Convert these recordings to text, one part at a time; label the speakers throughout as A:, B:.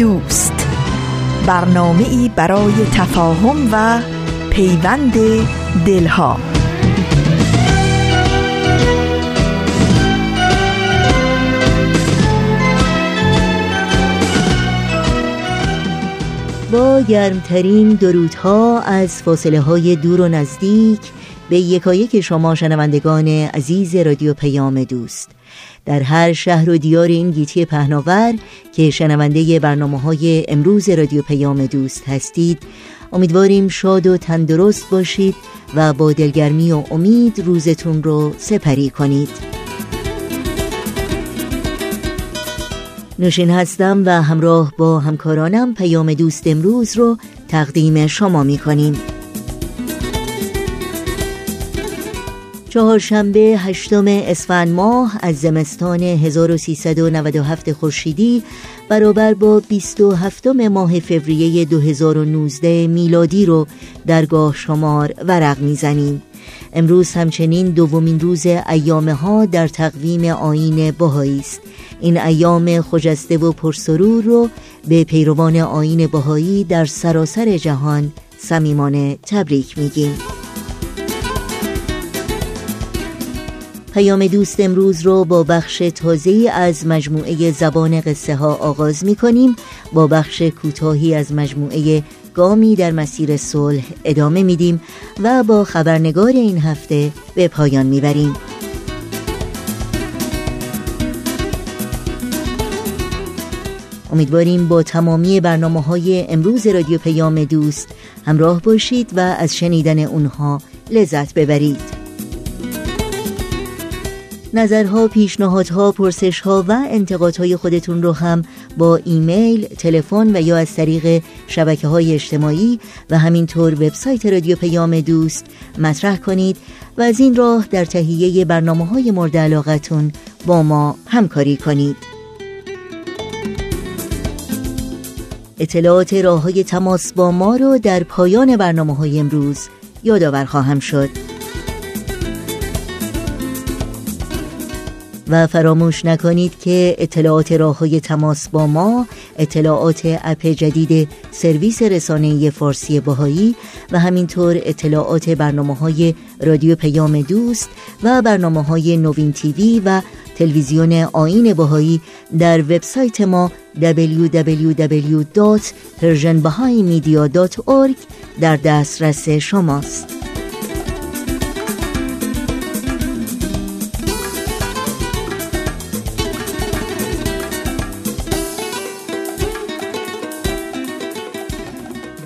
A: دوست. برنامه ای برای تفاهم و پیوند دلها.
B: با گرمترین درودها از فاصله های دور و نزدیک به یکایک شما شنوندگان عزیز رادیو پیام دوست. در هر شهر و دیار این گیتی پهناور که شنونده برنامه های امروز رادیو پیام دوست هستید. امیدواریم شاد و تندرست باشید و با دلگرمی و امید روزتون رو سپری کنید. نوشین هستم و همراه با همکارانم پیام دوست امروز رو تقدیم شما می کنیم چهارشنبه هشتم اسفند ماه از زمستان 1397 خورشیدی برابر با 27 ماه فوریه 2019 میلادی رو درگاه شمار ورق می‌زنیم. امروز همچنین دومین روز ایامه ها در تقویم آین بهایی است. این ایام خجسته و پرسرور رو به پیروان آین بهایی در سراسر جهان صمیمانه تبریک میگیم. پیام دوست امروز رو با بخش تازه از مجموعه زبان قصه ها آغاز می کنیم با بخش کوتاهی از مجموعه گامی در مسیر صلح ادامه میدیم و با خبرنگار این هفته به پایان می‌بریم. امیدواریم با تمامی برنامه های امروز رادیو پیام دوست همراه باشید و از شنیدن اونها لذت ببرید. نظرها، پیشنهادها، پرسشها و انتقادهای خودتون رو هم با ایمیل، تلفن و یا از طریق شبکه های اجتماعی و همینطور وبسایت رادیو پیام دوست مطرح کنید و از این راه در تهیه برنامه های مورد علاقتون با ما همکاری کنید. اطلاعات راه های تماس با ما رو در پایان برنامه های امروز یادآور خواهم شد. و فراموش نکنید که اطلاعات راه های تماس با ما اطلاعات اپ جدید سرویس رسانه فارسی باهایی و همینطور اطلاعات برنامه های رادیو پیام دوست و برنامه های نوین تیوی و تلویزیون آین باهایی در وبسایت ما www.persianbahaimedia.org در دسترس شماست.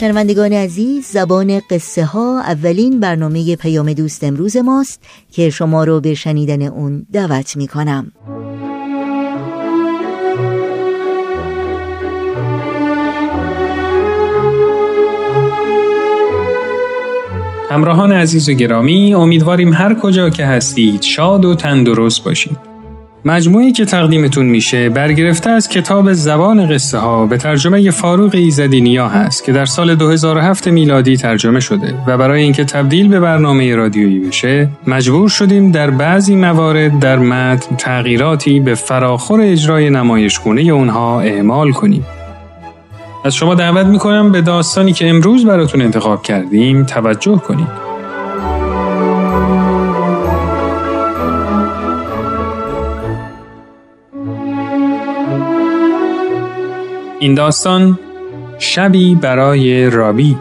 B: شنوندگان عزیز زبان قصه ها اولین برنامه پیام دوست امروز ماست که شما رو به شنیدن اون دعوت می کنم
C: همراهان عزیز و گرامی امیدواریم هر کجا که هستید شاد و تندرست باشید. مجموعی که تقدیمتون میشه برگرفته از کتاب زبان قصه ها به ترجمه فاروق ایزدی نیا هست که در سال 2007 میلادی ترجمه شده و برای اینکه تبدیل به برنامه رادیویی بشه مجبور شدیم در بعضی موارد در متن تغییراتی به فراخور اجرای نمایشگونه اونها اعمال کنیم. از شما دعوت می‌کنم به داستانی که امروز براتون انتخاب کردیم توجه کنید. این داستان شبی برای رابی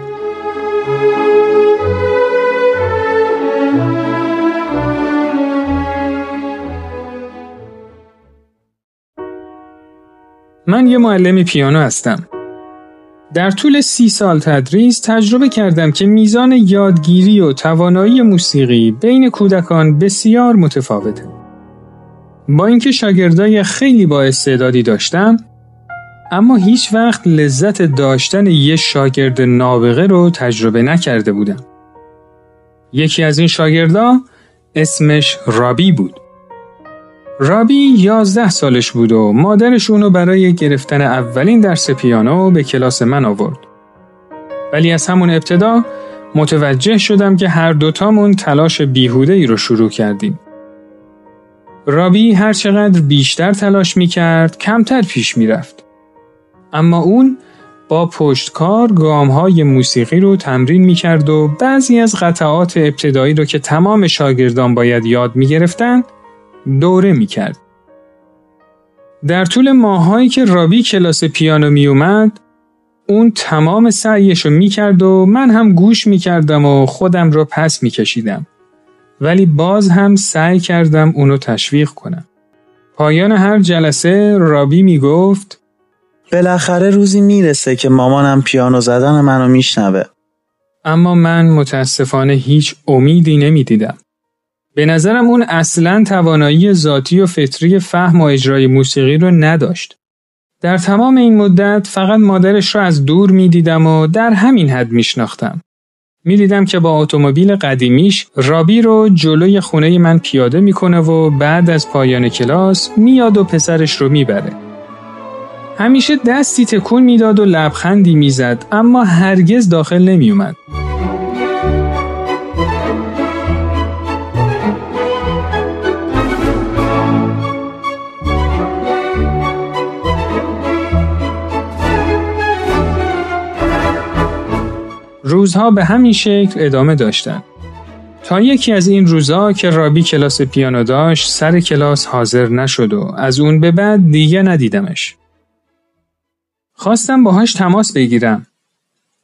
C: من یه معلم پیانو هستم. در طول سی سال تدریس تجربه کردم که میزان یادگیری و توانایی موسیقی بین کودکان بسیار متفاوته. با اینکه شاگردای خیلی با استعدادی داشتم، اما هیچ وقت لذت داشتن یه شاگرد نابغه رو تجربه نکرده بودم. یکی از این شاگردا اسمش رابی بود. رابی یازده سالش بود و مادرش اونو برای گرفتن اولین درس پیانو به کلاس من آورد. ولی از همون ابتدا متوجه شدم که هر دوتامون تلاش بیهوده ای رو شروع کردیم. رابی هر چقدر بیشتر تلاش می کرد کمتر پیش می رفت. اما اون با پشتکار گام های موسیقی رو تمرین می کرد و بعضی از قطعات ابتدایی رو که تمام شاگردان باید یاد می گرفتن دوره می کرد. در طول ماهایی که رابی کلاس پیانو می اومد اون تمام سعیش رو می کرد و من هم گوش می کردم و خودم رو پس می کشیدم. ولی باز هم سعی کردم اونو تشویق کنم. پایان هر جلسه رابی می گفت
D: بالاخره روزی می‌رسه که مامانم پیانو زدن منو میشنوه.
C: اما من متاسفانه هیچ امیدی نمی‌دیدم. به نظرم اون اصلا توانایی ذاتی و فطری فهم و اجرای موسیقی رو نداشت. در تمام این مدت فقط مادرش رو از دور می دیدم و در همین حد می شناختم. می دیدم که با اتومبیل قدیمیش رابی رو جلوی خونه من پیاده می‌کنه و بعد از پایان کلاس میاد و پسرش رو می‌بره. همیشه دستی تکون می‌داد و لبخندی می‌زد اما هرگز داخل نمیومد. روزها به همین شکل ادامه داشتند. تا یکی از این روزها که رابی کلاس پیانو داشت سر کلاس حاضر نشد و از اون به بعد دیگه ندیدمش. خواستم باهاش تماس بگیرم.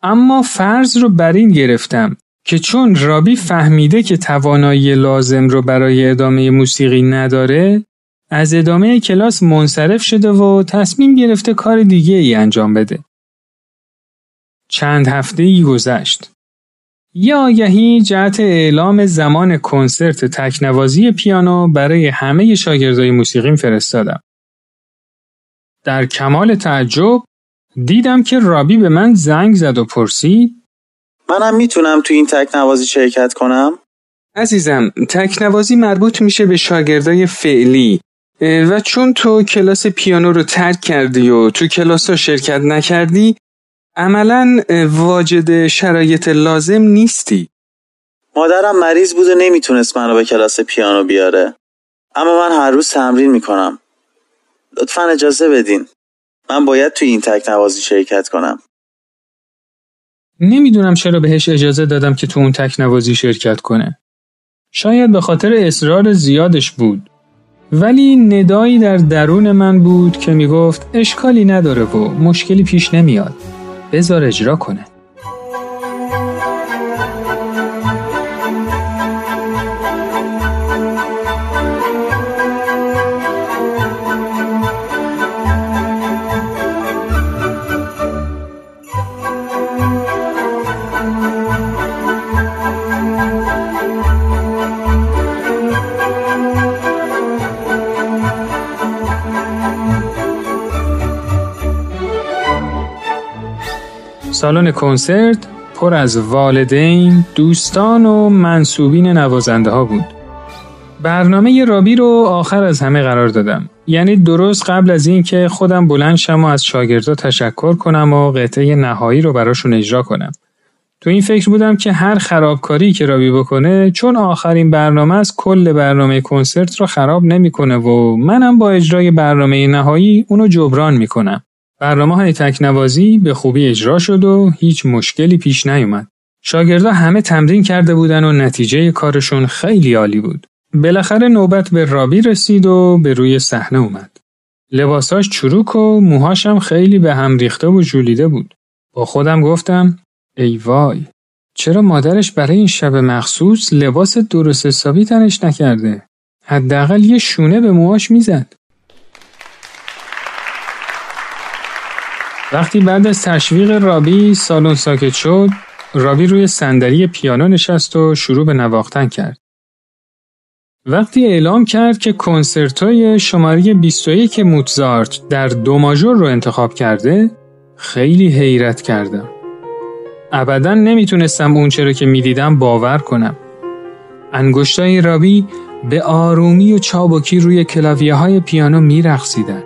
C: اما فرض رو بر این گرفتم که چون رابی فهمیده که توانایی لازم رو برای ادامه موسیقی نداره از ادامه کلاس منصرف شده و تصمیم گرفته کار دیگه ای انجام بده. چند هفته ای گذشت. یه آگهی جهت اعلام زمان کنسرت تکنوازی پیانو برای همه شاگردای موسیقیم فرستادم. در کمال تعجب دیدم که رابی به من زنگ زد و پرسید
D: منم می‌تونم تو این تکنوازی شرکت کنم؟
C: عزیزم تکنوازی مربوط میشه به شاگردای فعلی و چون تو کلاس پیانو رو ترک کردی و تو کلاس ها شرکت نکردی عملا واجد شرایط لازم نیستی.
D: مادرم مریض بود و نمی‌تونست منو به کلاس پیانو بیاره. اما من هر روز تمرین می‌کنم. لطفا اجازه بدین. من باید توی این تک نوازی شرکت کنم.
C: نمی‌دونم چرا بهش اجازه دادم که تو اون تک نوازی شرکت کنه. شاید به خاطر اصرار زیادش بود. ولی ندایی در درون من بود که می‌گفت اشکالی نداره و مشکلی پیش نمیاد. بذار اجرا کنه. سالن کنسرت پر از والدین، دوستان و منصوبین نوازنده ها بود. برنامه رابی رو آخر از همه قرار دادم. یعنی درست قبل از اینکه خودم بلند شم و از شاگردا تشکر کنم و قطعه نهایی رو براشون اجرا کنم. تو این فکر بودم که هر خرابکاری که رابی بکنه چون آخرین برنامه از کل برنامه کنسرت رو خراب نمی‌کنه و منم با اجرای برنامه نهایی اونو جبران می‌کنم. برنامه های تکنوازی به خوبی اجرا شد و هیچ مشکلی پیش نیومد. شاگردا همه تمرین کرده بودن و نتیجه کارشون خیلی عالی بود. بالاخره نوبت به رابی رسید و به روی صحنه اومد. لباساش چروک و موهاشم خیلی به هم ریخته و جولیده بود. با خودم گفتم ای وای چرا مادرش برای این شب مخصوص لباس درست حسابی تنش نکرده؟ حداقل یه شونه به موهاش می‌زد. وقتی بعد از تشویق رابی سالن ساکت شد، رابی روی صندلی پیانو نشست و شروع به نواختن کرد. وقتی اعلام کرد که کنسرتوی شماره 21 موتزارت در دو ماژور رو انتخاب کرده خیلی حیرت کردم. ابدا نمی‌تونستم اون چرا که می‌دیدم باور کنم. انگشتای رابی به آرومی و چابکی روی کلاویه های پیانو میرقصیدن.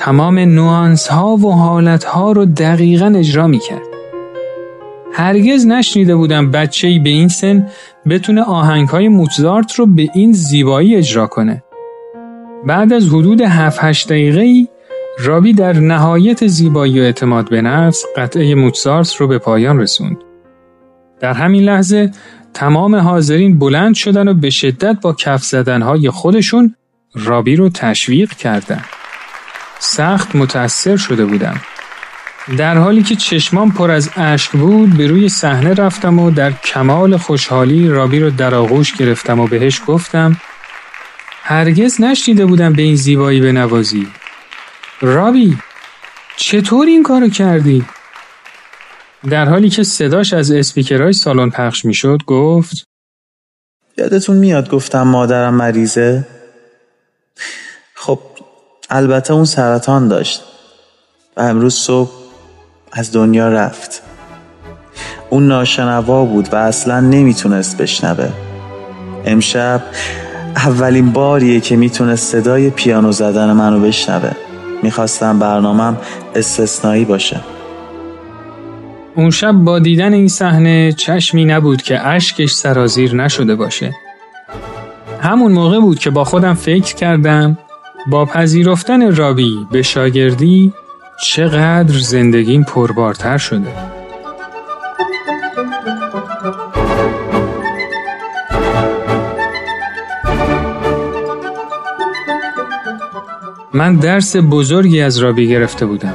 C: تمام نوانس ها و حالت ها رو دقیقا اجرا می‌کرد. هرگز نشنیده بودم بچه‌ای به این سن بتونه آهنگ های موتزارت رو به این زیبایی اجرا کنه. بعد از حدود 7-8 دقیقه رابی در نهایت زیبایی و اعتماد به نفس قطعه موتزارت رو به پایان رسوند. در همین لحظه تمام حاضرین بلند شدن و به شدت با کف زدنهای خودشون رابی رو تشویق کردند. سخت متأثر شده بودم. در حالی که چشمان پر از اشک بود به روی صحنه رفتم و در کمال خوشحالی رابی رو در آغوش گرفتم و بهش گفتم هرگز نشنیده بودم به این زیبایی به نوازی رابی چطور این کارو کردی؟ در حالی که صداش از اسپیکرهای سالن پخش می‌شد گفت
D: یادتون میاد گفتم مادرم مریضه؟ خب البته اون سرطان داشت و امروز صبح از دنیا رفت. اون ناشنوا بود و اصلا نمی‌تونست بشنوه. امشب اولین باریه که می‌تونست صدای پیانو زدن منو بشنوه. می‌خواستم برنامهم استثنایی باشه.
C: اون شب با دیدن این صحنه چشمی نبود که اشکش سرازیر نشده باشه. همون موقع بود که با خودم فکر کردم با پذیرفتن رابی به شاگردی چقدر زندگیم پربارتر شده. من درس بزرگی از رابی گرفته بودم.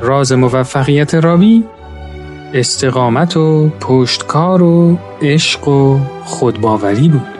C: راز موفقیت رابی استقامت و پشتکار و عشق و خودباوری بود.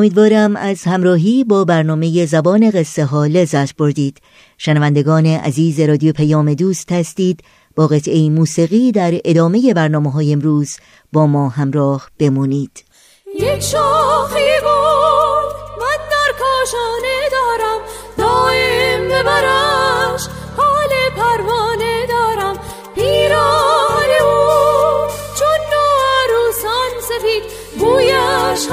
B: امیدوارم از همراهی با برنامه زبان قصه ها لذت بردید. شنوندگان عزیز رادیو پیام دوست هستید. با قطعه موسیقی در ادامه برنامه های امروز با ما همراه بمونید.
E: یک شاخی بود من در کاشانه دارم. دائم ببرش حال پروانه دارم. پیران او چون نو عروسان سفید بویش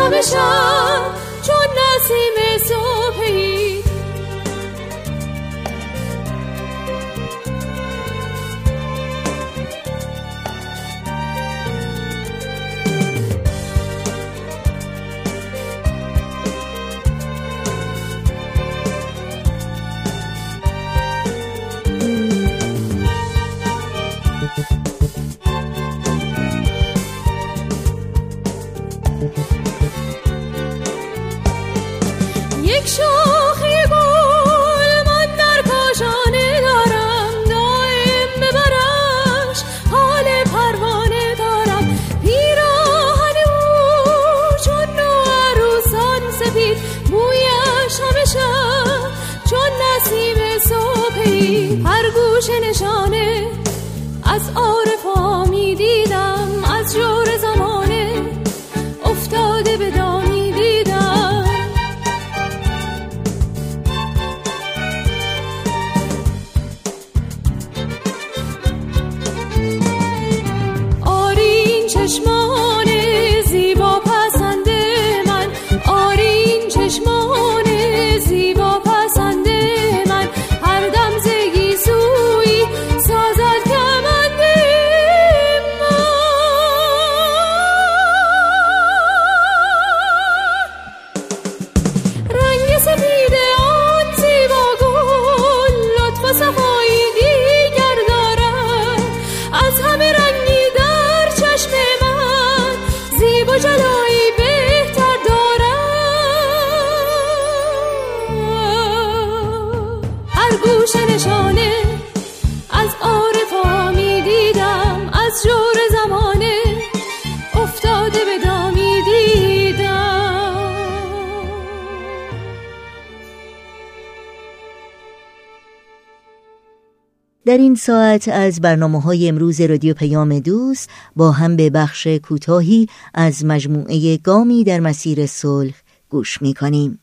B: ساعت از برنامه های امروز رادیو پیام دوست با هم به بخش کوتاهی از مجموعه گامی در مسیر صلح گوش می کنیم.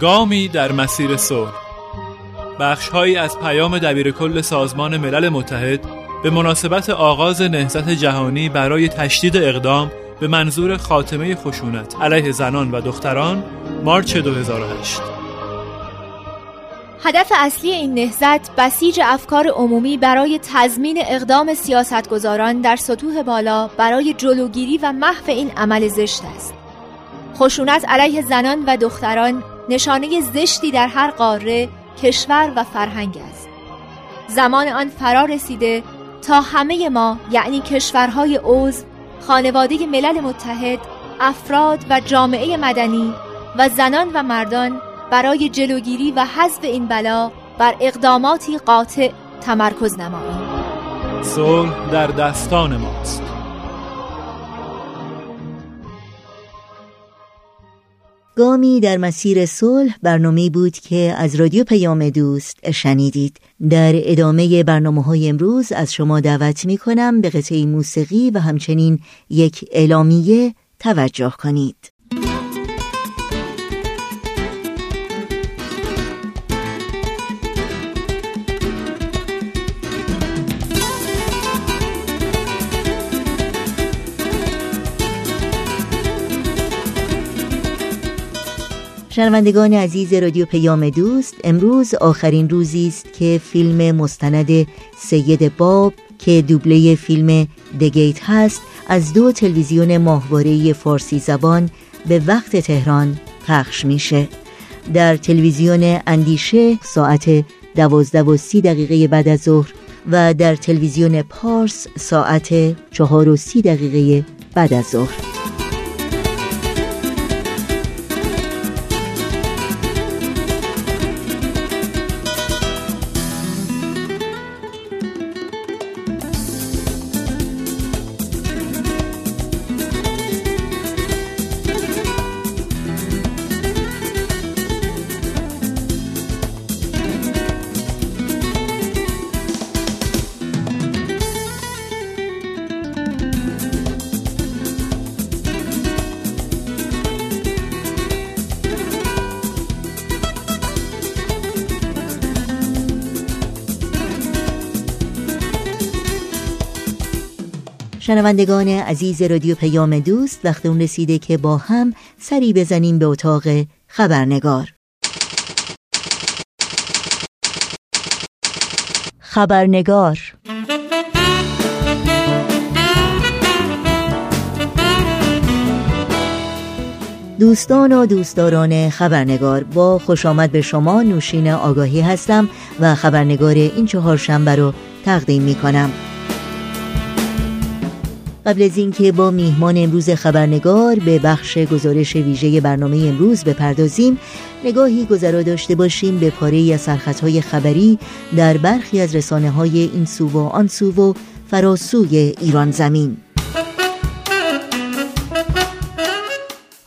F: گامی در مسیر صلح بخشهایی از پیام دبیر کل سازمان ملل متحد به مناسبت آغاز نهضت جهانی برای تشدید اقدام به منظور خاتمه خشونت علیه زنان و دختران مارچ 2008
G: هدف اصلی این نهضت بسیج افکار عمومی برای تضمین اقدام سیاستگزاران در سطوح بالا برای جلوگیری و محو این عمل زشت است. خشونت علیه زنان و دختران نشانه زشتی در هر قاره، کشور و فرهنگ است. زمان آن فرا رسیده تا همه ما یعنی کشورهای عضو، خانواده ملل متحد، افراد و جامعه مدنی و زنان و مردان برای جلوگیری و حذف این بلا بر اقداماتی قاطع تمرکز نماییم.
F: صلح در دستان ماست.
B: گامی در مسیر صلح برنامه بود که از رادیو پیام دوست شنیدید. در ادامه برنامه های امروز از شما دعوت می کنم به قطعه موسیقی و همچنین یک اعلامیه توجه کنید. شنوندگان عزیز رادیو پیام دوست امروز آخرین روزی است که فیلم مستند سید باب که دوبله فیلم دگیت هست از دو تلویزیون ماهواره فارسی زبان به وقت تهران پخش میشه. در تلویزیون اندیشه ساعت دوازده و سی دقیقه بعد از ظهر و در تلویزیون پارس ساعت چهار و سی دقیقه بعد از ظهر. شنوندگان عزیز رادیو پیام دوست وقت اون رسیده که با هم سری بزنیم به اتاق خبرنگار. خبرنگار. دوستان و دوستداران خبرنگار با خوش آمد به شما نوشین آگاهی هستم و خبرنگار این چهارشنبه رو تقدیم می کنم قبل از اینکه با میهمان امروز خبرنگار به بخش گزارش ویژه برنامه امروز بپردازیم نگاهی گذرا داشته باشیم به پاره از سرخطهای خبری در برخی از رسانه های این سو و آن سو و فراسوی ایران زمین.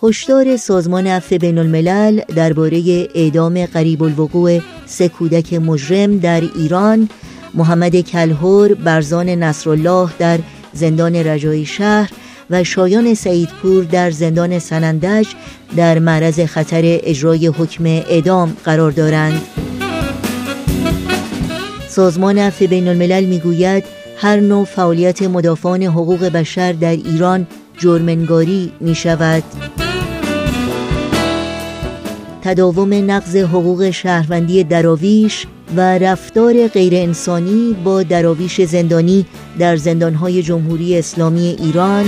B: هشدار سازمان عفو بین الملل درباره اعدام قریب الوقوع سه کودک مجرم در ایران محمد کلهور برزان نصرالله در زندان رجایی شهر و شایان سعیدپور در زندان سنندج در معرض خطر اجرای حکم اعدام قرار دارند. سازمان عفو بین الملل می‌گوید هر نوع فعالیت مدافعان حقوق بشر در ایران جرمنگاری می شود تداوم نقض حقوق شهروندی دراویش و رفتار غیرانسانی با دراویش زندانی در زندانهای جمهوری اسلامی ایران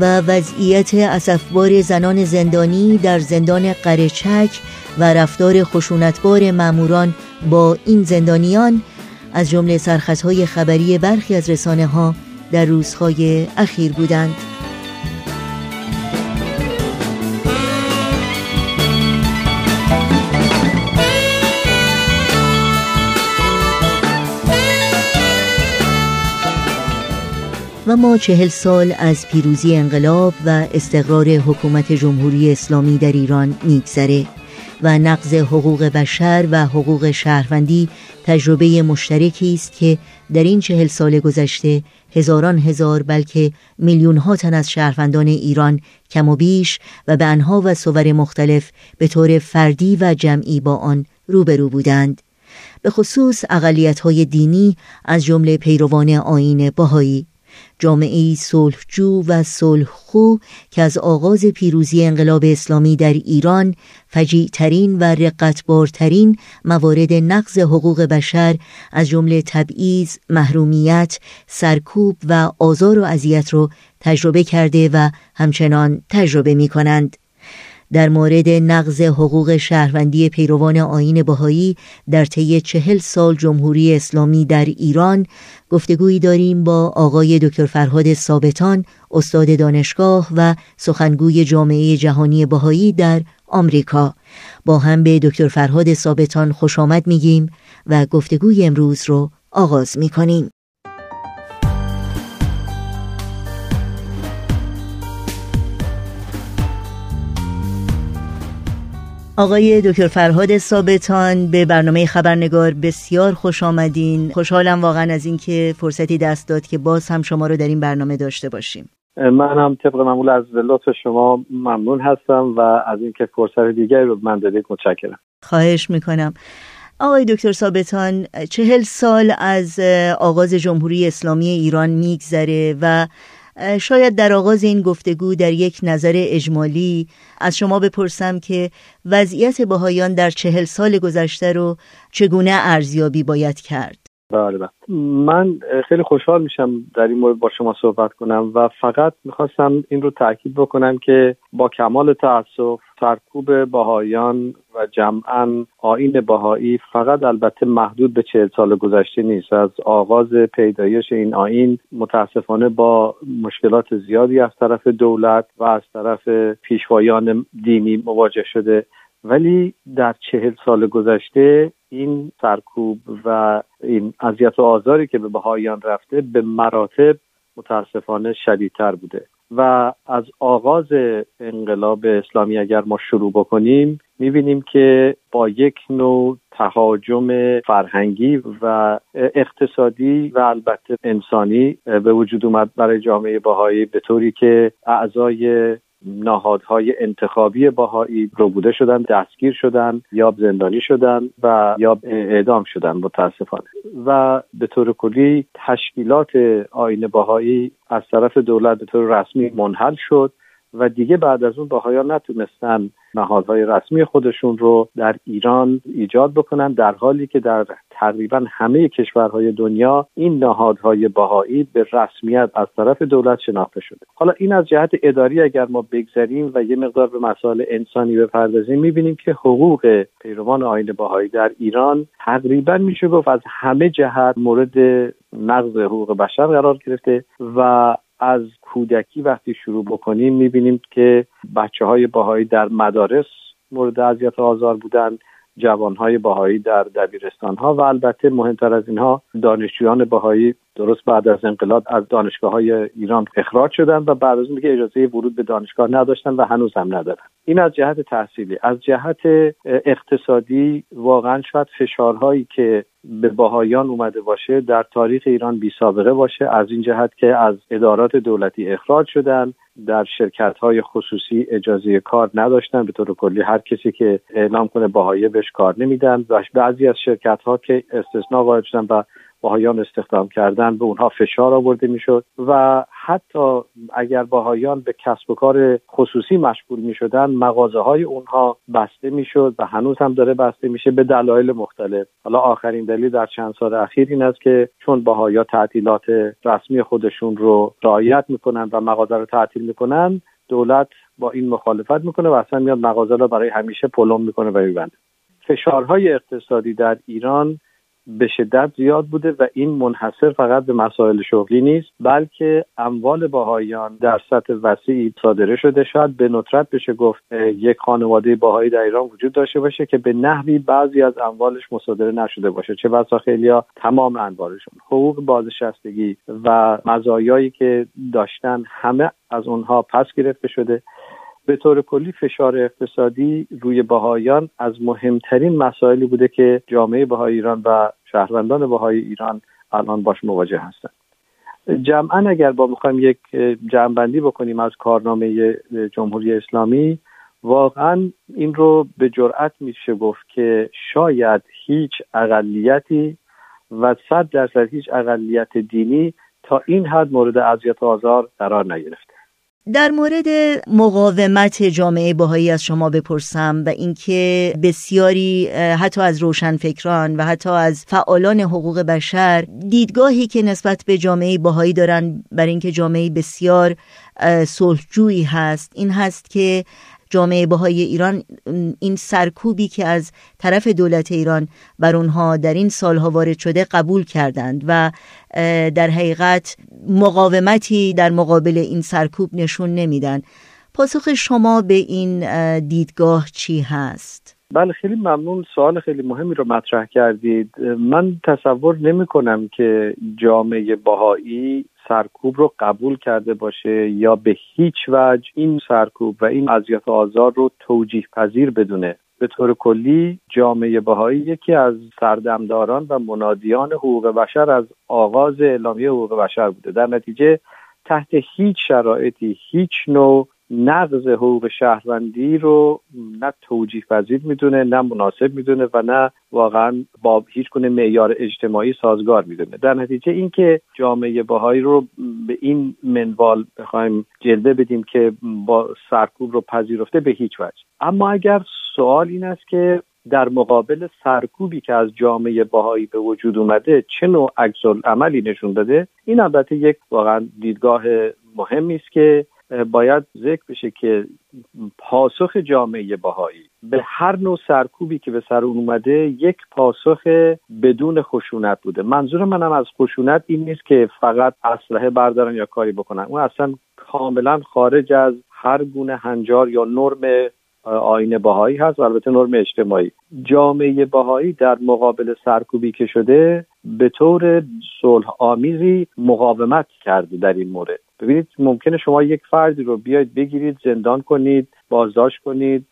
B: و وضعیت اسفبار زنان زندانی در زندان قرچک و رفتار خشونتبار ماموران با این زندانیان از جمله سرخطهای خبری برخی از رسانه ها در روزهای اخیر بودند. و ما چهل سال از پیروزی انقلاب و استقرار حکومت جمهوری اسلامی در ایران میگذره و نقض حقوق بشر و حقوق شهروندی تجربه مشترکی است که در این چهل سال گذشته هزاران هزار بلکه میلیون ها تن از شهروندان ایران کم و بیش و به انها و صور مختلف به طور فردی و جمعی با آن روبرو بودند. به خصوص اقلیت های دینی از جمله پیروان آین باهایی جامعه صلحجو و صلحخو که از آغاز پیروزی انقلاب اسلامی در ایران فجیعترین و رقتبارترین موارد نقض حقوق بشر از جمله تبعیض، محرومیت، سرکوب و آزار و اذیت را تجربه کرده و همچنان تجربه می کنند. در مورد نقض حقوق شهروندی پیروان آین بهایی در طی چهل سال جمهوری اسلامی در ایران گفتگویی داریم با آقای دکتر فرهاد ثابتان استاد دانشگاه و سخنگوی جامعه جهانی بهایی در آمریکا. با هم به دکتر فرهاد ثابتان خوش آمد میگیم و گفتگوی امروز رو آغاز می‌کنیم. آقای دکتر فرهاد ثابتان به برنامه خبرنگار بسیار خوش آمدین. خوشحالم واقعا از اینکه فرصتی دست داد که باز هم شما رو در این برنامه داشته باشیم.
H: من هم طبق معمول از لطف شما ممنون هستم و از اینکه فرصت دیگری رو من دادید متشکرم.
B: خواهش می‌کنم. آقای دکتر ثابتان چهل سال از آغاز جمهوری اسلامی ایران میگذره و شاید در آغاز این گفتگو در یک نظر اجمالی از شما بپرسم که وضعیت بهایان در چهل سال گذشته رو چگونه ارزیابی باید کرد.
H: بله بله. من خیلی خوشحال میشم در این مورد با شما صحبت کنم و فقط می‌خواستم این رو تاکید بکنم که با کمال تاسف سرکوب باهایان و جمعا آین باهایی فقط البته محدود به چهل سال گذشته نیست. از آغاز پیدایش این آین متاسفانه با مشکلات زیادی از طرف دولت و از طرف پیشوایان دینی مواجه شده. ولی در چهل سال گذشته این سرکوب و این اذیت و آزاری که به بهاییان رفته به مراتب متاسفانه شدیدتر بوده. و از آغاز انقلاب اسلامی اگر ما شروع بکنیم می‌بینیم که با یک نوع تهاجم فرهنگی و اقتصادی و البته انسانی به وجود اومد برای جامعه باهایی به طوری که اعضای نهادهای انتخابی باهایی بوده شدن دستگیر شدن یا زندانی شدن و یا اعدام شدن متاسفانه. و به طور کلی تشکیلات آین باهایی از طرف دولت به طور رسمی منحل شد. و دیگه بعد از اون باهایان نتونستن نهادهای رسمی خودشون رو در ایران ایجاد بکنن در حالی که در تقریبا همه کشورهای دنیا این نهادهای باهایی به رسمیت از طرف دولت شناخته شده. حالا این از جهت اداری اگر ما بگذریم و یه مقدار به مسائل انسانی بپردازیم می‌بینیم که حقوق پیروان آین باهایی در ایران تقریبا میشه گفت از همه جهت مورد نقض حقوق بشر قرار گرفته و از کودکی وقتی شروع بکنیم می‌بینیم که بچه های باهایی در مدارس مورد اذیت آزار بودند جوانهای باهایی در دبیرستان ها و البته مهمتر از اینها دانشجویان باهایی درست بعد از انقلاب از دانشگاه های ایران اخراج شدن و بعد از اون که اجازه ورود به دانشگاه نداشتن و هنوز هم ندارن. این از جهت تحصیلی. از جهت اقتصادی واقعا شاید فشارهایی که به باهایان اومده باشه در تاریخ ایران بی سابقه باشه. از این جهت که از ادارات دولتی اخراج شدن در شرکت های خصوصی اجازه کار نداشتن. به طور کلی هر کسی که اعلام کنه باهایی بهش کار نمیدن. و بعضی از شرکت ها که استثنا وارد شدن و باهایان استخدام کردن به اونها فشار آورده می‌شد و حتی اگر باهایان به کسب و کار خصوصی مشغول می شدن مغازه های اونها بسته می‌شد و هنوز هم داره بسته میشه به دلایل مختلف. حالا آخرین دلیل در چند سال اخیر این است که چون باهایا تعطیلات رسمی خودشون رو رعایت می‌کنن و مغازه رو تعطیل می‌کنن دولت با این مخالفت می‌کنه و اصلا میاد مغازه رو برای همیشه پلم می‌کنه و میبنده. فشارهای اقتصادی در ایران به شدت زیاد بوده و این منحصر فقط به مسائل شغلی نیست بلکه اموال باهایان در سطح وسیعی صادره شده. شاید به ندرت بشه گفت یک خانواده باهایی در ایران وجود داشته باشه که به نحوی بعضی از اموالش مصادره نشده باشه. چه بسا خیلیا تمام انبارشون حقوق بازنشستگی و مزایایی که داشتن همه از اونها پس گرفته شده. به طور کلی فشار اقتصادی روی بهایان از مهمترین مسائلی بوده که جامعه بهای ایران و شهروندان بهای ایران الان باش مواجه هستند. جمعا اگر با می‌خوایم یک جمعبندی بکنیم از کارنامه جمهوری اسلامی واقعا این رو به جرأت میشه گفت که شاید هیچ اقلیتی و صد درصد هیچ اقلیت دینی تا این حد مورد اذیت و آزار قرار نگرفته.
B: در مورد مقاومت جامعه باهایی از شما بپرسم و اینکه بسیاری حتی از روشنفکران و حتی از فعالان حقوق بشر دیدگاهی که نسبت به جامعه باهایی دارن بر اینکه جامعه بسیار صلحجویی هست این هست که جامعه بهای ایران این سرکوبی که از طرف دولت ایران بر اونها در این سالها وارد شده قبول کردند و در حقیقت مقاومتی در مقابل این سرکوب نشون نمیدن. پاسخ شما به این دیدگاه چی هست؟
H: بله خیلی ممنون. سوال خیلی مهمی رو مطرح کردید. من تصور نمی کنم که جامعه باهایی سرکوب رو قبول کرده باشه یا به هیچ وجه این سرکوب و این اذیت آزار رو توجیه پذیر بدونه. به طور کلی جامعه بهایی یکی از سردمداران و منادیان حقوق بشر از آغاز اعلامیه حقوق بشر بوده. در نتیجه تحت هیچ شرایطی هیچ نوع نقض حقوق شهروندی رو نه توجیه پذیر می‌دونه نه مناسب می‌دونه و نه واقعا با هیچ گونه معیار اجتماعی سازگار می‌دونه. در نتیجه اینکه جامعه باهایی رو به این منوال بخوایم جلوه بدیم که با سرکوب رو پذیرفته به هیچ وجه. اما اگر سوال این است که در مقابل سرکوبی که از جامعه باهایی به وجود اومده چه نوع عکس عملی نشون داده این البته یک واقعا دیدگاه مهمی است که باید ذکر بشه که پاسخ جامعه باهایی به هر نوع سرکوبی که به سر اون اومده یک پاسخ بدون خشونت بوده. منظور منم از خشونت این نیست که فقط اسلحه بردارن یا کاری بکنن. اون اصلا کاملا خارج از هر گونه هنجار یا نرم آین باهایی هست و البته نرم اجتماعی. جامعه باهایی در مقابل سرکوبی که شده به طور صلح آمیزی مقاومت کرده در این مورد. ببینید ممکنه شما یک فردی رو بیاید بگیرید زندان کنید بازداشت کنید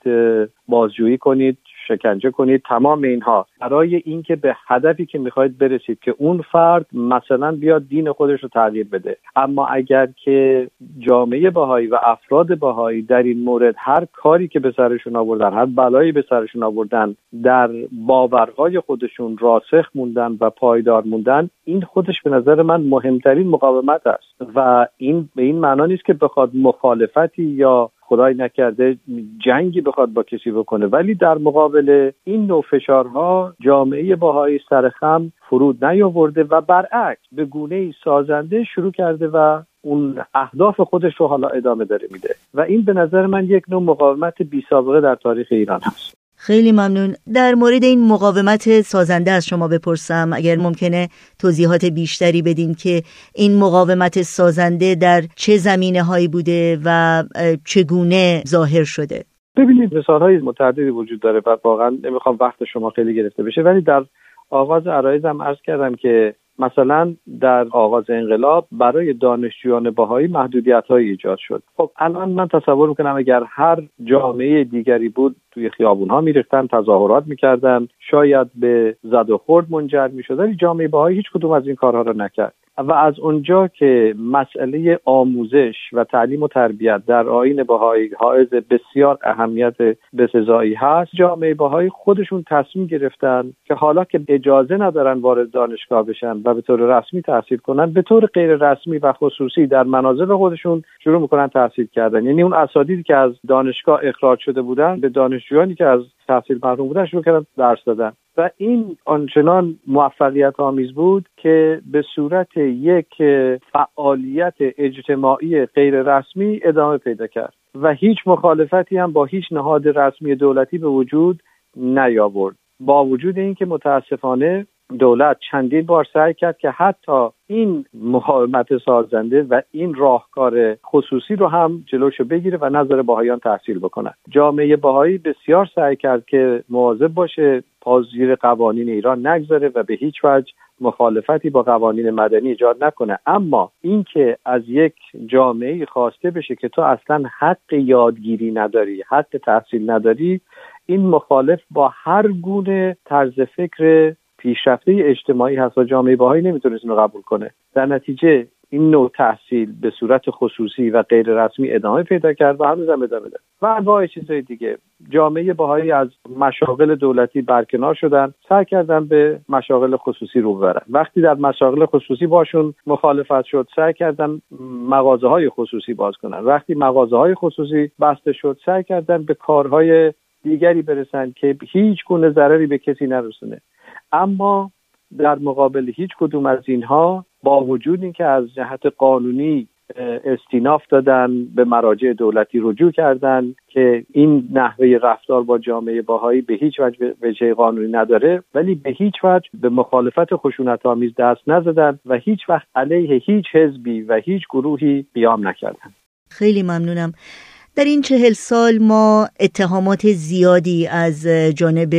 H: بازجویی کنید. شکنجه کنید. تمام اینها. برای اینکه به هدفی که می‌خواید برسید که اون فرد مثلا بیاد دین خودش رو تغییر بده. اما اگر که جامعه باهایی و افراد باهایی در این مورد هر کاری که به سرشون آوردن هر بلایی به سرشون آوردن در باورهای خودشون راسخ موندن و پایدار موندن این خودش به نظر من مهمترین مقاومت است. و این به این معنا نیست که بخواد مخالفتی یا خدای نکرده جنگی بخواد با کسی بکنه. ولی در مقابل این نوع فشارها جامعه باهایی سرخم فرود نیاورده و برعکس به گونه سازنده شروع کرده و اون اهداف خودش رو حالا ادامه داره میده. و این به نظر من یک نوع مقاومت بی سابقه در تاریخ ایران هست.
B: خیلی ممنون. در مورد این مقاومت سازنده از شما بپرسم اگر ممکنه توضیحات بیشتری بدین که این مقاومت سازنده در چه زمینه هایی بوده و چگونه ظاهر شده؟
H: ببینید مثال های متعددی وجود داره و واقعا نمی‌خوام وقت شما خیلی گرفته بشه ولی در آغاز عرایزم عرض کردم که مثلا در آغاز انقلاب برای دانشجویان باهایی محدودیت های ایجاد شد. خب الان من تصور می‌کنم اگر هر جامعه دیگری بود توی خیابون ها میریختن تظاهرات می‌کردن شاید به زد و خورد منجر می‌شد ولی جامعه باهایی هیچ کدوم از این کارها را نکرد. و از اونجا که مسئله آموزش و تعلیم و تربیت در آین باهایی حائز بسیار اهمیت بسزایی هست جامعه باهایی خودشون تصمیم گرفتن که حالا که اجازه ندارن وارد دانشگاه بشن و به طور رسمی تحصیل کنن به طور غیر رسمی و خصوصی در منازل خودشون شروع می‌کنن تحصیل کردن. یعنی اون اساتیدی که از دانشگاه اخراج شده بودن به دانشجویانی که از تحصیل محروم بودن شروع کردن درس دادن. و این آنچنان موفقیت آمیز بود که به صورت یک فعالیت اجتماعی غیر رسمی ادامه پیدا کرد و هیچ مخالفتی هم با هیچ نهاد رسمی دولتی به وجود نیاورد. با وجود اینکه متاسفانه دولت چندین بار سعی کرد که حتی این مقاومت سازنده و این راهکار خصوصی رو هم جلوشو بگیره و نظر باهایان تحصیل بکنند جامعه باهایی بسیار سعی کرد که مواظب باشه پازیر قوانین ایران نگذاره و به هیچ وجه مخالفتی با قوانین مدنی ایجاد نکنه. اما اینکه از یک جامعه خواسته بشه که تو اصلا حق یادگیری نداری حق تحصیل نداری این مخالف با هر گونه طرز فکر پیشرفته اجتماعی هست و جامعه باهایی نمی‌تونست اینو قبول کنه. در نتیجه این نوع تحصیل به صورت خصوصی و غیر رسمی ادامه پیدا کرد و هنوزم ادامه داد و انواع چیزهای دیگه. جامعه باهایی از مشاغل دولتی برکنار شدن سعی کردن به مشاغل خصوصی رو ببرن. وقتی در مشاغل خصوصی باشون مخالفت شد سعی کردن مغازه های خصوصی باز کنن. وقتی مغازه های خصوصی بسته شد سعی کردن به کارهای دیگری برسن که هیچ گونه ضرری به کسی نرسونه. اما در مقابل هیچ کدوم از اینها با وجود اینکه از جهت قانونی استیناف دادن به مراجع دولتی رجوع کردن که این نحوه رفتار با جامعه باهایی به هیچ وجه وجه قانونی نداره ولی به هیچ وجه به مخالفت خشونت آمیز دست نزدن و هیچ وقت علیه هیچ حزبی و هیچ گروهی قیام نکردن.
B: خیلی ممنونم. در این چهل سال ما اتهامات زیادی از جانب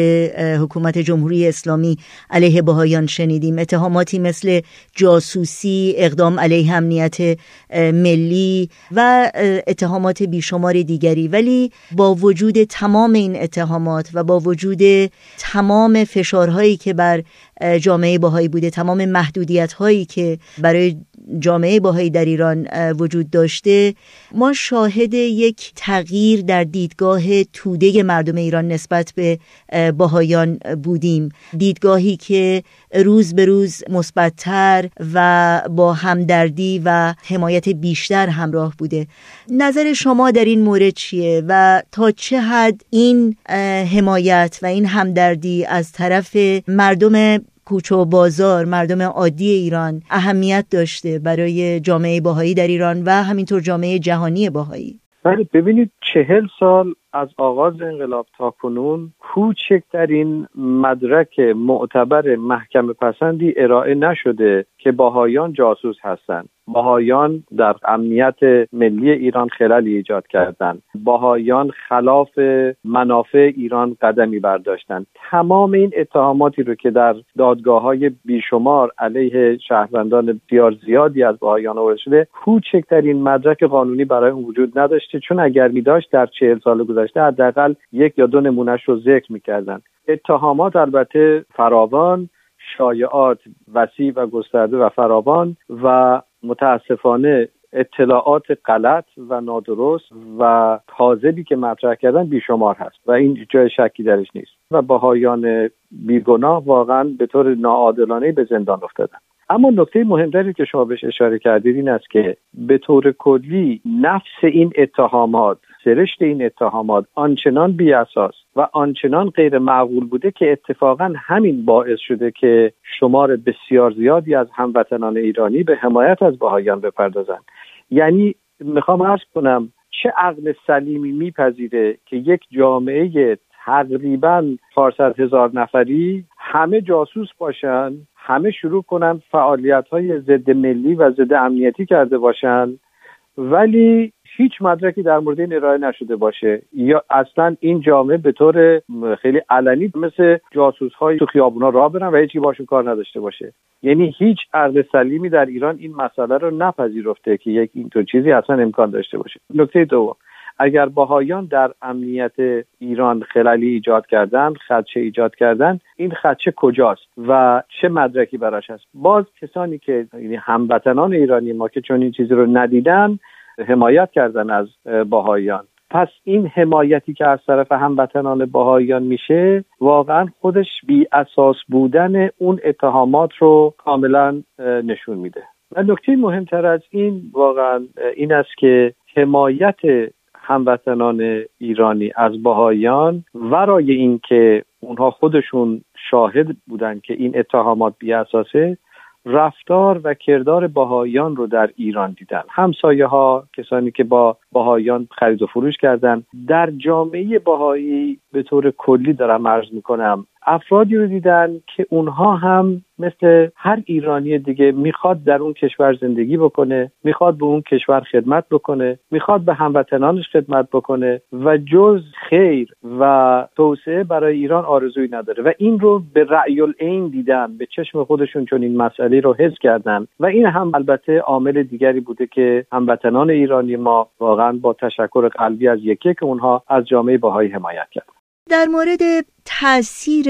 B: حکومت جمهوری اسلامی علیه بهایان شنیدیم. اتهاماتی مثل جاسوسی اقدام علیه امنیت ملی و اتهامات بیشمار دیگری. ولی با وجود تمام این اتهامات و با وجود تمام فشارهایی که بر جامعه باهایی بوده تمام محدودیت هایی که برای جامعه باهایی در ایران وجود داشته. ما شاهد یک تغییر در دیدگاه توده مردم ایران نسبت به باهایان بودیم. دیدگاهی که روز به روز مثبتتر و با همدردی و حمایت بیشتر همراه بوده. نظر شما در این مورد چیه و تا چه حد این حمایت و این همدردی از طرف مردم کوچه و بازار مردم عادی ایران اهمیت داشته برای جامعه باهایی در ایران و همینطور جامعه جهانی باهایی
H: بله ببینید چهل سال از آغاز انقلاب تا کنون کوچکترین مدرک معتبر محکم پسندی ارائه نشده که باهایان جاسوس هستند. باهایان در امنیت ملی ایران خلالی ایجاد کردند. باهایان خلاف منافع ایران قدمی برداشتند. تمام این اتهاماتی رو که در دادگاه های بیشمار علیه شهروندان بسیار زیادی از باهایان آورده شده کوچکترین مدرک قانونی برای اون وجود نداشته. چون اگر می داشت در چهل سال گذشته حداقل یک یا دو نمونهش رو ذکر می‌کردن. اتهامات البته فراوان شایعات وسیع و گسترده و فراوان و متاسفانه اطلاعات غلط و نادرست و کاذبی که مطرح کردن بیشمار هست و این جای شکی درش نیست و باهایان بیگناه واقعا به طور ناعادلانه به زندان افتادن. اما نکته مهمتری که شما بهش اشاره کردید این است که به طور کلی نفس این اتهامات سرشت این اتهامات آنچنان بی اساس و آنچنان غیر معقول بوده که اتفاقا همین باعث شده که شمار بسیار زیادی از هموطنان ایرانی به حمایت از بهایان بپردازند. یعنی می‌خوام عرض کنم چه عقل سلیمی میپذیره که یک جامعه تقریبا 400 هزار نفری همه جاسوس باشن همه شروع کنن فعالیت های ضد ملی و ضد امنیتی کرده باشن ولی هیچ مدرکی در مورد این ارائه نشده باشه. یا اصلا این جامعه به طور خیلی علنی مثل جاسوس های تو خیابونا راه برن و هیچی باشون کار نداشته باشه. یعنی هیچ عقل سلیمی در ایران این مسئله رو نپذیرفته که یک اینطور چیزی اصلا امکان داشته باشه. نکته دوم اگر باهایان در امنیت ایران خلالی ایجاد کردن خدشه ایجاد کردن این خدشه کجاست و چه مدرکی براش هست؟ باز کسانی که یعنی هموطنان ایرانی ما که چون این چیزی رو ندیدن حمایت کردن از باهایان. پس این حمایتی که از طرف هموطنان باهایان میشه واقعا خودش بی اساس بودن اون اتهامات رو کاملا نشون میده. و نکته مهمتر از این واقعا این است که حمایت هموطنان ایرانی از باهایان ورای اینکه اونها خودشون شاهد بودن که این اتهامات بی اساسه رفتار و کردار باهایان رو در ایران دیدن. همسایه ها کسانی که با باهایان خرید و فروش کردن. در جامعه باهایی به طور کلی دارم عرض می‌کنم افرادی رو دیدن که اونها هم مثل هر ایرانی دیگه می‌خواد در اون کشور زندگی بکنه می‌خواد به اون کشور خدمت بکنه می‌خواد به هموطنانش خدمت بکنه و جز خیر و توسعه برای ایران آرزویی نداره. و این رو به رأی العین دیدن به چشم خودشون چون این مسئله رو حس کردن. و این هم البته عامل دیگری بوده که هموطنان ایرانی ما واقعا با تشکر قلبی از یکی که اونها از جامعه باهایی حمایت کرد.
B: در مورد تاثیر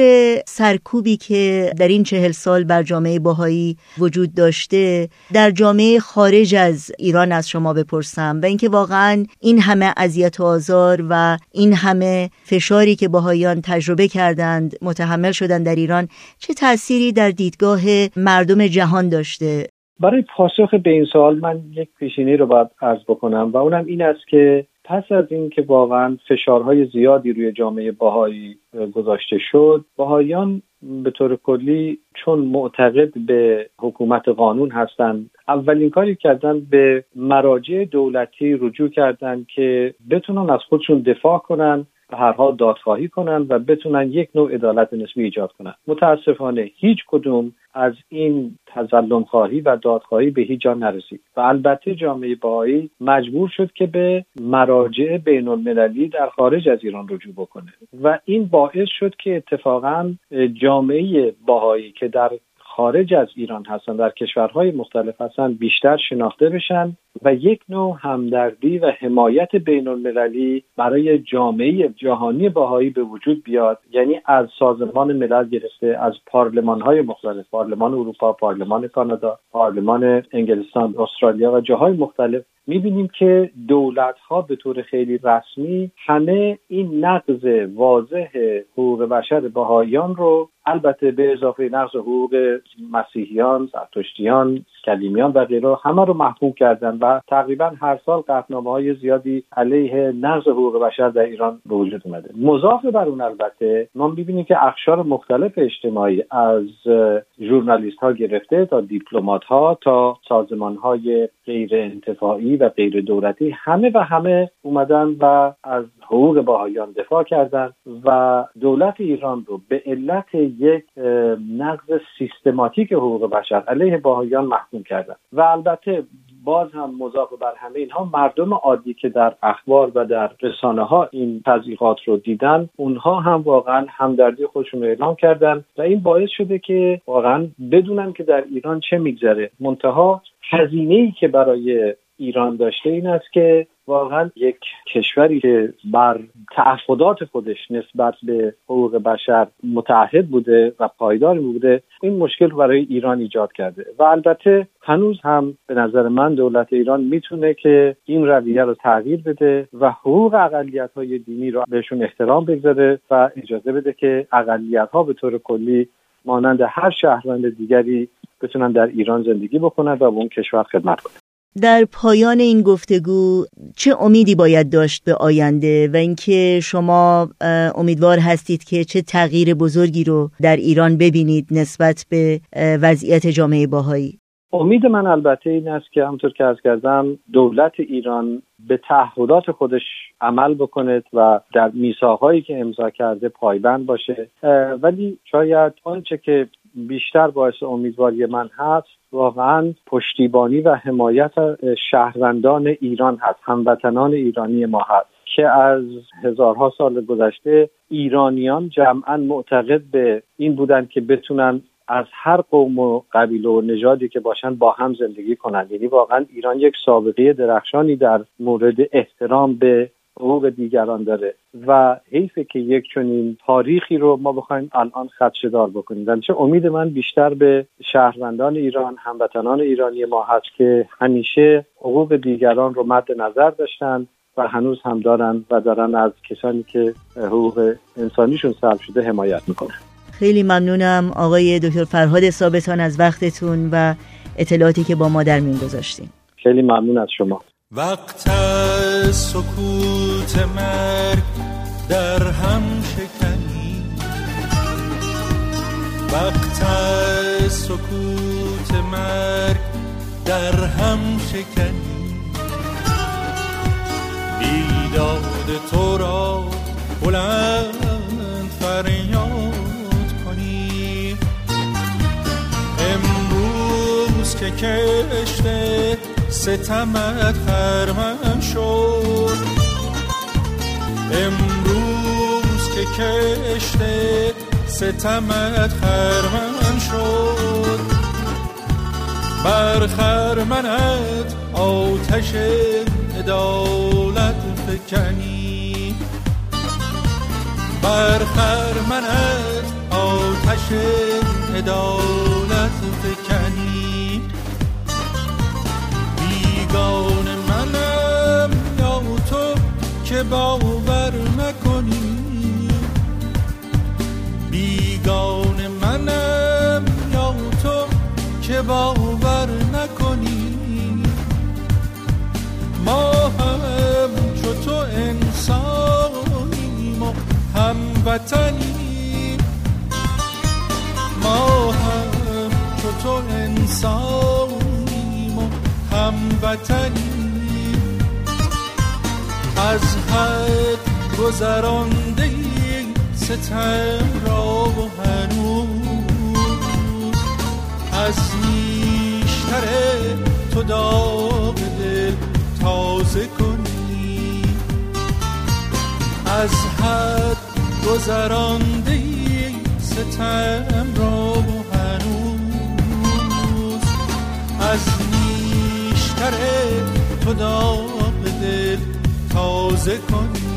B: سرکوبی که در این چهل سال بر جامعه باهایی وجود داشته در جامعه خارج از ایران از شما بپرسم و اینکه واقعا این همه اذیت و آزار و این همه فشاری که باهایان تجربه کردند متحمل شدن در ایران چه تأثیری در دیدگاه مردم جهان داشته؟
H: برای پاسخ به این سوال من یک پیشینی رو باید عرض بکنم و اونم این است که پس از اینکه واقعا فشارهای زیادی روی جامعه باهایی گذاشته شد باهایان به طور کلی چون معتقد به حکومت قانون هستند اولین کاری کردن به مراجع دولتی رجوع کردند که بتونن از خودشون دفاع کنن به هر حال دادخواهی کنند و بتونن یک نوع عدالت نسبی ایجاد کنند. متاسفانه هیچ کدوم از این تظلم خواهی و دادخواهی به هیچ جا نرسید و البته جامعه باهایی مجبور شد که به مراجع بین المللی در خارج از ایران رجوع بکنه. و این باعث شد که اتفاقا جامعه باهایی که در خارج از ایران هستن در کشورهای مختلف هستن بیشتر شناخته بشن و یک نوع همدردی و حمایت بین المللی برای جامعه جهانی باهایی به وجود بیاد. یعنی از سازمان ملل گرفته از پارلمان های مختلف پارلمان اروپا پارلمان کانادا پارلمان انگلستان استرالیا و جاهای مختلف می‌بینیم که دولت ها به طور خیلی رسمی همه این نقض واضح حقوق بشر بهاییان رو البته به اضافه نقض حقوق مسیحیان، زرتشتیان، کلیمیان و غیره همه رو محکوم کردن و تقریبا هر سال قطنامه های زیادی علیه نقض حقوق بشر در ایران به وجود اومده. مضاف بر اون البته ما می‌بینیم که اخشار مختلف اجتماعی از ژورنالیست ها گرفته تا دیپلمات ها تا سازمان های غیر انتفاعی و غیر دولتی همه و همه اومدن و از حقوق باهایان دفاع کردند و دولت ایران رو به علت یک نقض سیستماتیک حقوق بشر علیه باهایان محکوم کردن. و البته باز هم مضاف بر همه اینها مردم عادی که در اخبار و در رسانه ها این تضییقات رو دیدن اونها هم واقعا همدردی خودشون رو اعلام کردن و این باعث شده که واقعا بدونن که در ایران چه میگذره. منتها هزینه ای که برای ایران داشته این است که واقعا یک کشوری که بر تعهدات خودش نسبت به حقوق بشر متعهد بوده و پایدار بوده این مشکل برای ایران ایجاد کرده. و البته هنوز هم به نظر من دولت ایران می‌تونه که این رویه رو تغییر بده و حقوق اقلیت های دینی رو بهشون احترام بگذاره و اجازه بده که اقلیت ها به طور کلی مانند هر شهروند دیگری بتونن در ایران زندگی بکنن و به اون کشور خدمت کنن.
B: در پایان این گفتگو چه امیدی باید داشت به آینده و اینکه شما امیدوار هستید که چه تغییر بزرگی رو در ایران ببینید نسبت به وضعیت جامعه باهایی؟
H: امید من البته این است که همطور که از کردم دولت ایران به تعهدات خودش عمل بکنه و در میساقهایی که امضا کرده پایبند باشه. ولی شاید آنچه که بیشتر باعث امیدواری من هست. واقعا پشتیبانی و حمایت شهروندان ایران هست هموطنان ایرانی ما هست که از هزارها سال گذشته ایرانیان جمعا معتقد به این بودند که بتونن از هر قوم و قبیله و نژادی که باشن با هم زندگی کنند یعنی واقعا ایران یک سابقه درخشانی در مورد احترام به حقوق دیگران داره و حیفه که یک چنین تاریخی رو ما بخوایم الان خدشدار بکنیم. در امید من بیشتر به شهروندان ایران هموطنان ایرانی ما هست که همیشه حقوق دیگران رو مد نظر داشتن و هنوز هم دارن و دارن از کسانی که حقوق انسانیشون سلب شده حمایت می‌کنن.
B: خیلی ممنونم آقای دکتر فرهاد ثابتان از وقتتون و اطلاعاتی که با ما در میون گذاشتیم
H: خیلی ممنون از شما.
I: وقت سکوت مرگ در هم شکنی. وقت سکوت مرگ در هم شکنی. بیداد تو را بلند فریاد کنی. امروز که کشته ستمت خرمن شد. امروز که کشته ستمت خرمن شد. بر خرمنت آتش عدالت فکنی. بر خرمنت آتش عدالت فکنی. بیگان منم یا تو که باور نکنی. بیگان منم یا تو که باور نکنی. ما هم چو تو انسانیم و هموطنیم. ما هم چو تو انسانیم و هموطنیم از حد گذرانده ستم را و هنوز. از نیشتر تو داغ دل تازه کنی. از حد گذرانده ستم را و هنوز. از نیشتر تو داغ دل تازه کنی.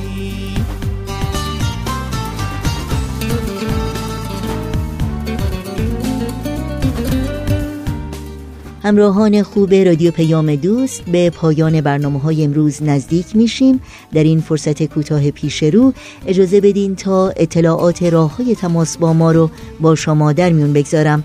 B: همراهان خوب رادیو پیام دوست به پایان برنامه های امروز نزدیک میشیم. در این فرصت کوتاه پیش رو اجازه بدین تا اطلاعات راه های تماس با ما رو با شما در میون بگذارم.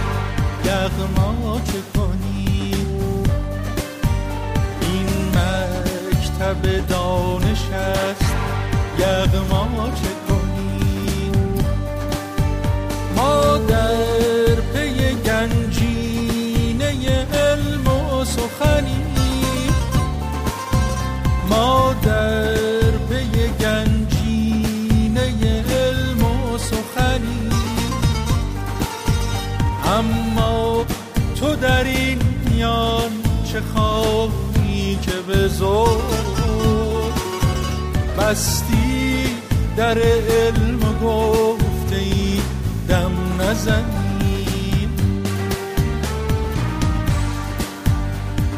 I: یغما چه کنی؟ این مکتب دانش است. یغما چه کنی؟ ما در پی گنجینه علم و سخنی بستی در علم گفته ای دم نزنی.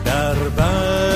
I: در بند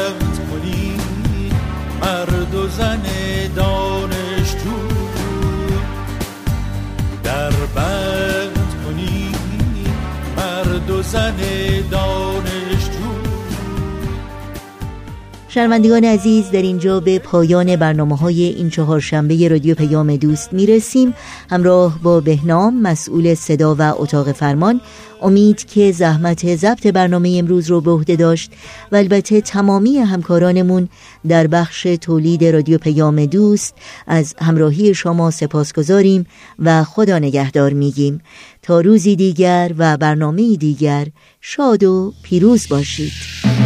B: شنوندگان عزیز در اینجا به پایان برنامه های این چهار شنبه رادیو پیام دوست می‌رسیم. همراه با بهنام مسئول صدا و اتاق فرمان امید که زحمت ضبط برنامه امروز رو به عهده داشت و البته تمامی همکارانمون در بخش تولید رادیو پیام دوست از همراهی شما سپاس گذاریم و خدا نگهدار میگیم. تا روزی دیگر و برنامه دیگر شاد و پیروز باشید.